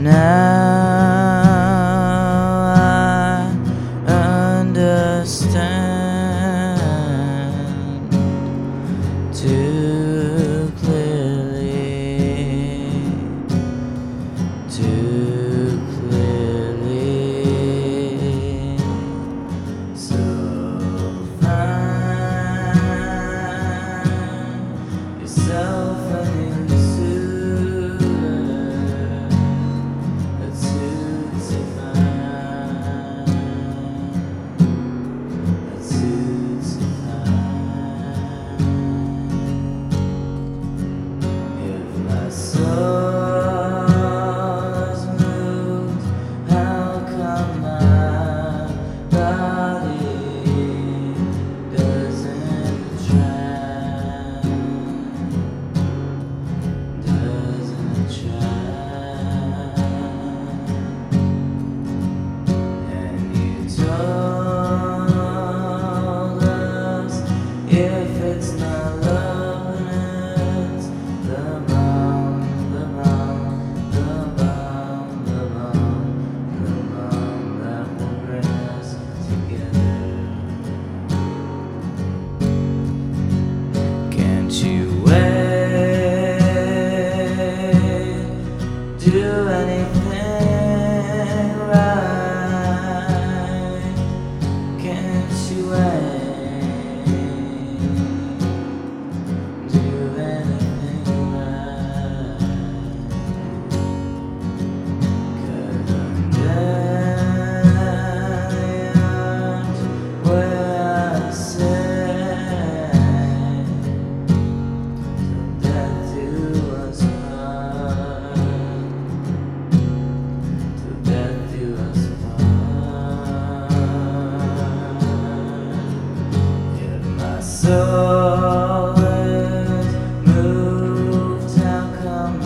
Now I understand too clearly, too clearly. So find yourself a new suit. To. always moved and come